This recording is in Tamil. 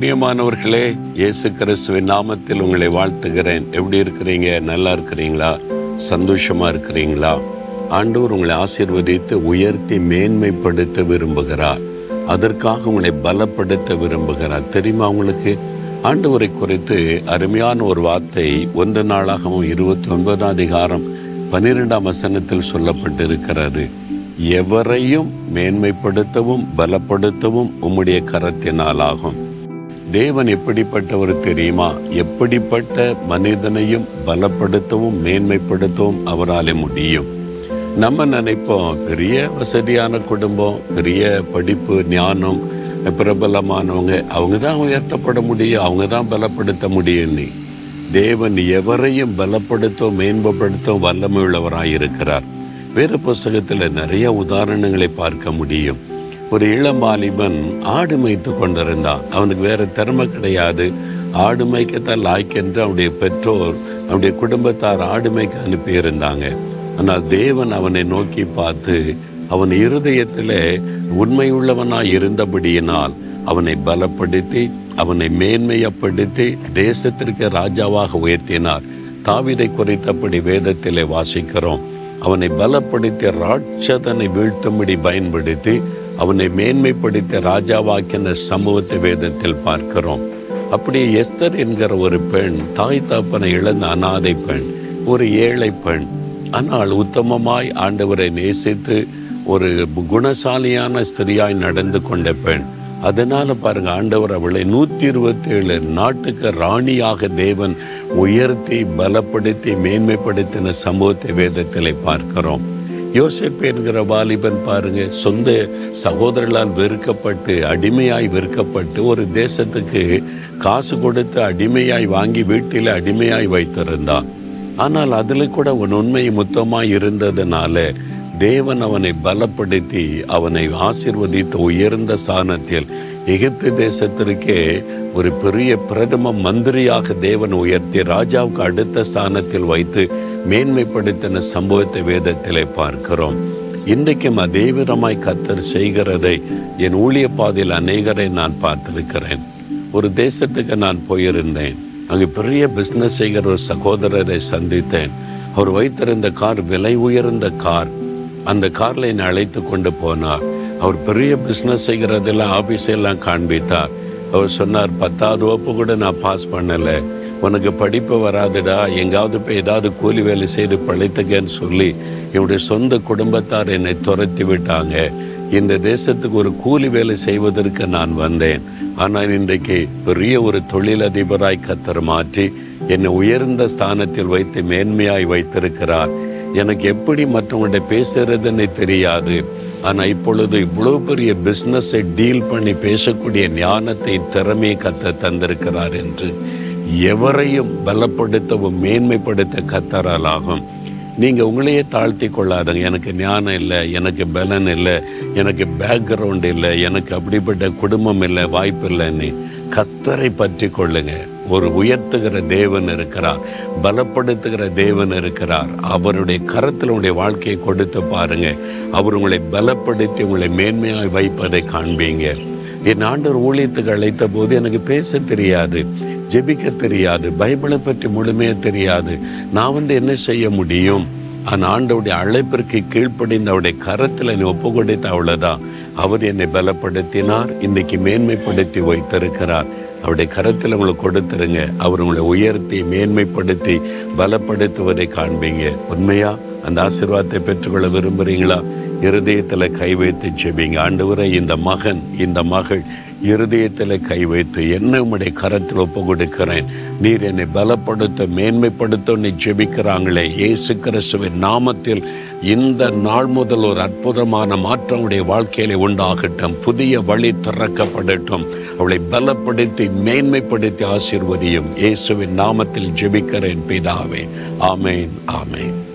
பிரியமானவர்களே இயேசு கிறிஸ்துவின் நாமத்தில் உங்களை வாழ்த்துகிறேன். எப்படி இருக்கிறீங்க? நல்லா இருக்கிறீங்களா? சந்தோஷமா இருக்கிறீங்களா? ஆண்டவர் உங்களை ஆசீர்வதித்து உயர்த்தி மேன்மைப்படுத்த விரும்புகிறார். அதற்காக உங்களை பலப்படுத்த விரும்புகிறார். தெரியுமா உங்களுக்கு? ஆண்டவரை குறித்து அருமையான ஒரு வார்த்தை ஒன்று நாளாகவும் இருபத்தி ஒன்பதாம் அதிகாரம் பன்னிரெண்டாம் வசனத்தில் சொல்லப்பட்டிருக்கிறது. எவரையும் மேன்மைப்படுத்தவும் பலப்படுத்தவும் உம்முடைய கரத்தினால் ஆகும். தேவன் எப்படிப்பட்டவர் தெரியுமா? எப்படிப்பட்ட மனிதனையும் பலப்படுத்தவும் மேன்மைப்படுத்தவும் அவராலே முடியும். நம்ம நினைப்போம் பெரிய வசதியான குடும்பம் பெரிய படிப்பு ஞானம் பிரபலமானவங்க அவங்க தான் உயர்த்தப்பட முடியும் அவங்க தான் பலப்படுத்த முடியும்னு தேவன் எவரையும் பலப்படுத்தும் மேம்படுத்தவும் வல்லமை இருக்கிறார் வேறு புஸ்தகத்தில் நிறைய உதாரணங்களை பார்க்க முடியும். ஒரு இளம் வாலிபன் ஆடு மேய்த்து கொண்டிருந்தான். அவனுக்கு வேற திறமை கிடையாது. ஆடு மேய்க்கத்தான் லாய்க்கென்று அவனுடைய பெற்றோர் அவனுடைய குடும்பத்தார் ஆடு மேய்க்க அனுப்பியிருந்தாங்க. ஆனால் தேவன் அவனை நோக்கி பார்த்து அவன் இருதயத்திலே உண்மையுள்ளவனாய் இருந்தபடியினால் அவனை பலப்படுத்தி அவனை மேன்மையப்படுத்தி தேசத்திற்கு ராஜாவாக உயர்த்தினார். தாவிதை குறித்தபடி வேதத்திலே வாசிக்கிறோம். அவனை பலப்படுத்தி ராட்சதனை வீழ்த்தும்படி பயன்படுத்தி அவனை மேன்மைப்படுத்த ராஜாவாக்கின சமூகத்தை வேதத்தில் பார்க்கிறோம். அப்படி எஸ்தர் என்கிற ஒரு பெண் தாய் தாப்பனை இழந்த அனாதை பெண் ஒரு ஏழை பெண் ஆனால் உத்தமமாய் ஆண்டவரை நேசித்து ஒரு குணசாலியான ஸ்திரியாய் நடந்து கொண்ட பெண். அதனால பாருங்க ஆண்டவர் அவளை நூற்றி இருபத்தி ஏழு நாட்டுக்கு ராணியாக தேவன் உயர்த்தி பலப்படுத்தி மேன்மைப்படுத்தின சமூகத்தை வேதத்திலே பார்க்கிறோம். யோசிப்பு என்கிற வாலிபன் பாருங்க சொந்த சகோதரர்களால் வெறுக்கப்பட்டு அடிமையாய் வெறுக்கப்பட்டு ஒரு தேசத்துக்கு காசு கொடுத்து அடிமையாய் வாங்கி வீட்டில் அடிமையாய் வைத்திருந்தான். ஆனால் அதில் கூட உன் உண்மை மொத்தமாக இருந்ததுனால தேவன் அவனை பலப்படுத்தி அவனை ஆசிர்வதித்து உயர்ந்த ஸ்தானத்தில் எகிப்து தேசத்திற்கே ஒரு பெரிய பிரதம மந்திரியாக தேவன் உயர்த்தி ராஜாவுக்கு அடுத்த ஸ்தானத்தில் வைத்து மேன்மைப்படுத்தின சம்பவத்தை வேதத்திலே பார்க்கிறோம். இன்றைக்கும் அதே விதமாய் கத்தர் செய்கிறதை என் ஊழிய பாதையில் அநேகரை நான் பார்த்திருக்கிறேன். ஒரு தேசத்துக்கு நான் போயிருந்தேன். அங்கு பெரிய பிஸ்னஸ் செய்கிற ஒரு சகோதரரை சந்தித்தேன். அவர் வைத்திருந்த கார் விலை உயர்ந்த கார். அந்த காரில் என்னை அழைத்து கொண்டு போனார். அவர் பெரிய பிஸ்னஸ் செய்கிறதெல்லாம் ஆஃபீஸெல்லாம் காண்பித்தார். அவர் சொன்னார் பத்தாவது வகுப்பு கூட நான் பாஸ் பண்ணலை. உனக்கு படிப்பு வராதுடா. எங்காவது போய் ஏதாவது கூலி வேலை செய்து பழைத்துக்கன்னு சொல்லி என்னுடைய சொந்த குடும்பத்தார் என்னை துரத்தி விட்டாங்க. இந்த தேசத்துக்கு ஒரு கூலி வேலை செய்வதற்கு நான் வந்தேன். ஆனால் இன்றைக்கு பெரிய ஒரு தொழிலதிபராய் கத்தர் மாற்றி என்னை உயர்ந்த ஸ்தானத்தில் வைத்து மேன்மையாய் வைத்திருக்கிறார். எனக்கு எப்படி மற்றவங்கள்ட்ட பேசுறதுன்னு தெரியாது. ஆனால் இப்பொழுது இவ்வளோ பெரிய பிஸ்னஸை டீல் பண்ணி பேசக்கூடிய ஞானத்தை திறமையை கத்த தந்திருக்கிறார் என்று எவரையும் பலப்படுத்தவும் மேன்மைப்படுத்த கத்தரால் ஆகும். நீங்கள் உங்களையே தாழ்த்தி கொள்ளாதங்க. எனக்கு ஞானம் இல்லை எனக்கு பலன் இல்லை எனக்கு பேக்ரவுண்ட் இல்லை எனக்கு அப்படிப்பட்ட குடும்பம் இல்லை வாய்ப்பு இல்லைன்னு கத்தரை பற்றி கொள்ளுங்க. ஒரு உயர்த்துகிற தேவன் இருக்கிறார் பலப்படுத்துகிற தேவன் இருக்கிறார். அவருடைய கரத்தில் உங்களுடைய வாழ்க்கையை கொடுத்து பாருங்க. அவர் உங்களை பலப்படுத்தி உங்களை மேன்மையாய் வைப்பதை காண்பீங்க. என் ஆண்டவர் ஊழியத்துக்கு அழைத்த போது எனக்கு பேச தெரியாது. ஜெபிக்க தெரியாது பைபிளை பற்றி முழுமையாக தெரியாது. நான் வந்து என்ன செய்ய முடியும்? ஆனால் ஆண்டவுடைய அழைப்பிற்கு கீழ்ப்படிந்து அவருடைய கரத்தில் என்னை ஒப்பு கொடுத்த அவ்வளோதான் அவர் என்னை பலப்படுத்தினார் இன்னைக்கு மேன்மைப்படுத்தி வைத்திருக்கிறார். அவருடைய கரத்தில் உங்களை கொடுத்துருங்க. அவர் உங்களை உயர்த்தி மேன்மைப்படுத்தி பலப்படுத்துவதை காண்பீங்க. உண்மையா? அந்த ஆசீர்வாதத்தை பெற்றுக்கொள்ள விரும்புகிறீங்களா இருதயத்தில் கை வைத்து செபிங்க ஆண்டவரை இந்த மகன் இந்த மகள் இருதயத்தில் கை வைத்து என்ன உம்முடைய கரத்தில் ஒப்பு கொடுக்கிறேன் நீர் என்னை பலப்படுத்த மேன்மைப்படுத்த நீ ஜெபிக்கிறாங்களே. இயேசு கிறிஸ்துவின் நாமத்தில் இந்த நாள் முதல் ஒரு அற்புதமான மாற்றம் உடைய வாழ்க்கையில உண்டாகட்டும். புதிய வழி திறக்கப்படட்டும். அவளை பலப்படுத்தி மேன்மைப்படுத்தி ஆசிர்வதியும். இயேசுவின் நாமத்தில் ஜெபிக்கிறேன் பிதாவே. ஆமேன் ஆமேன்.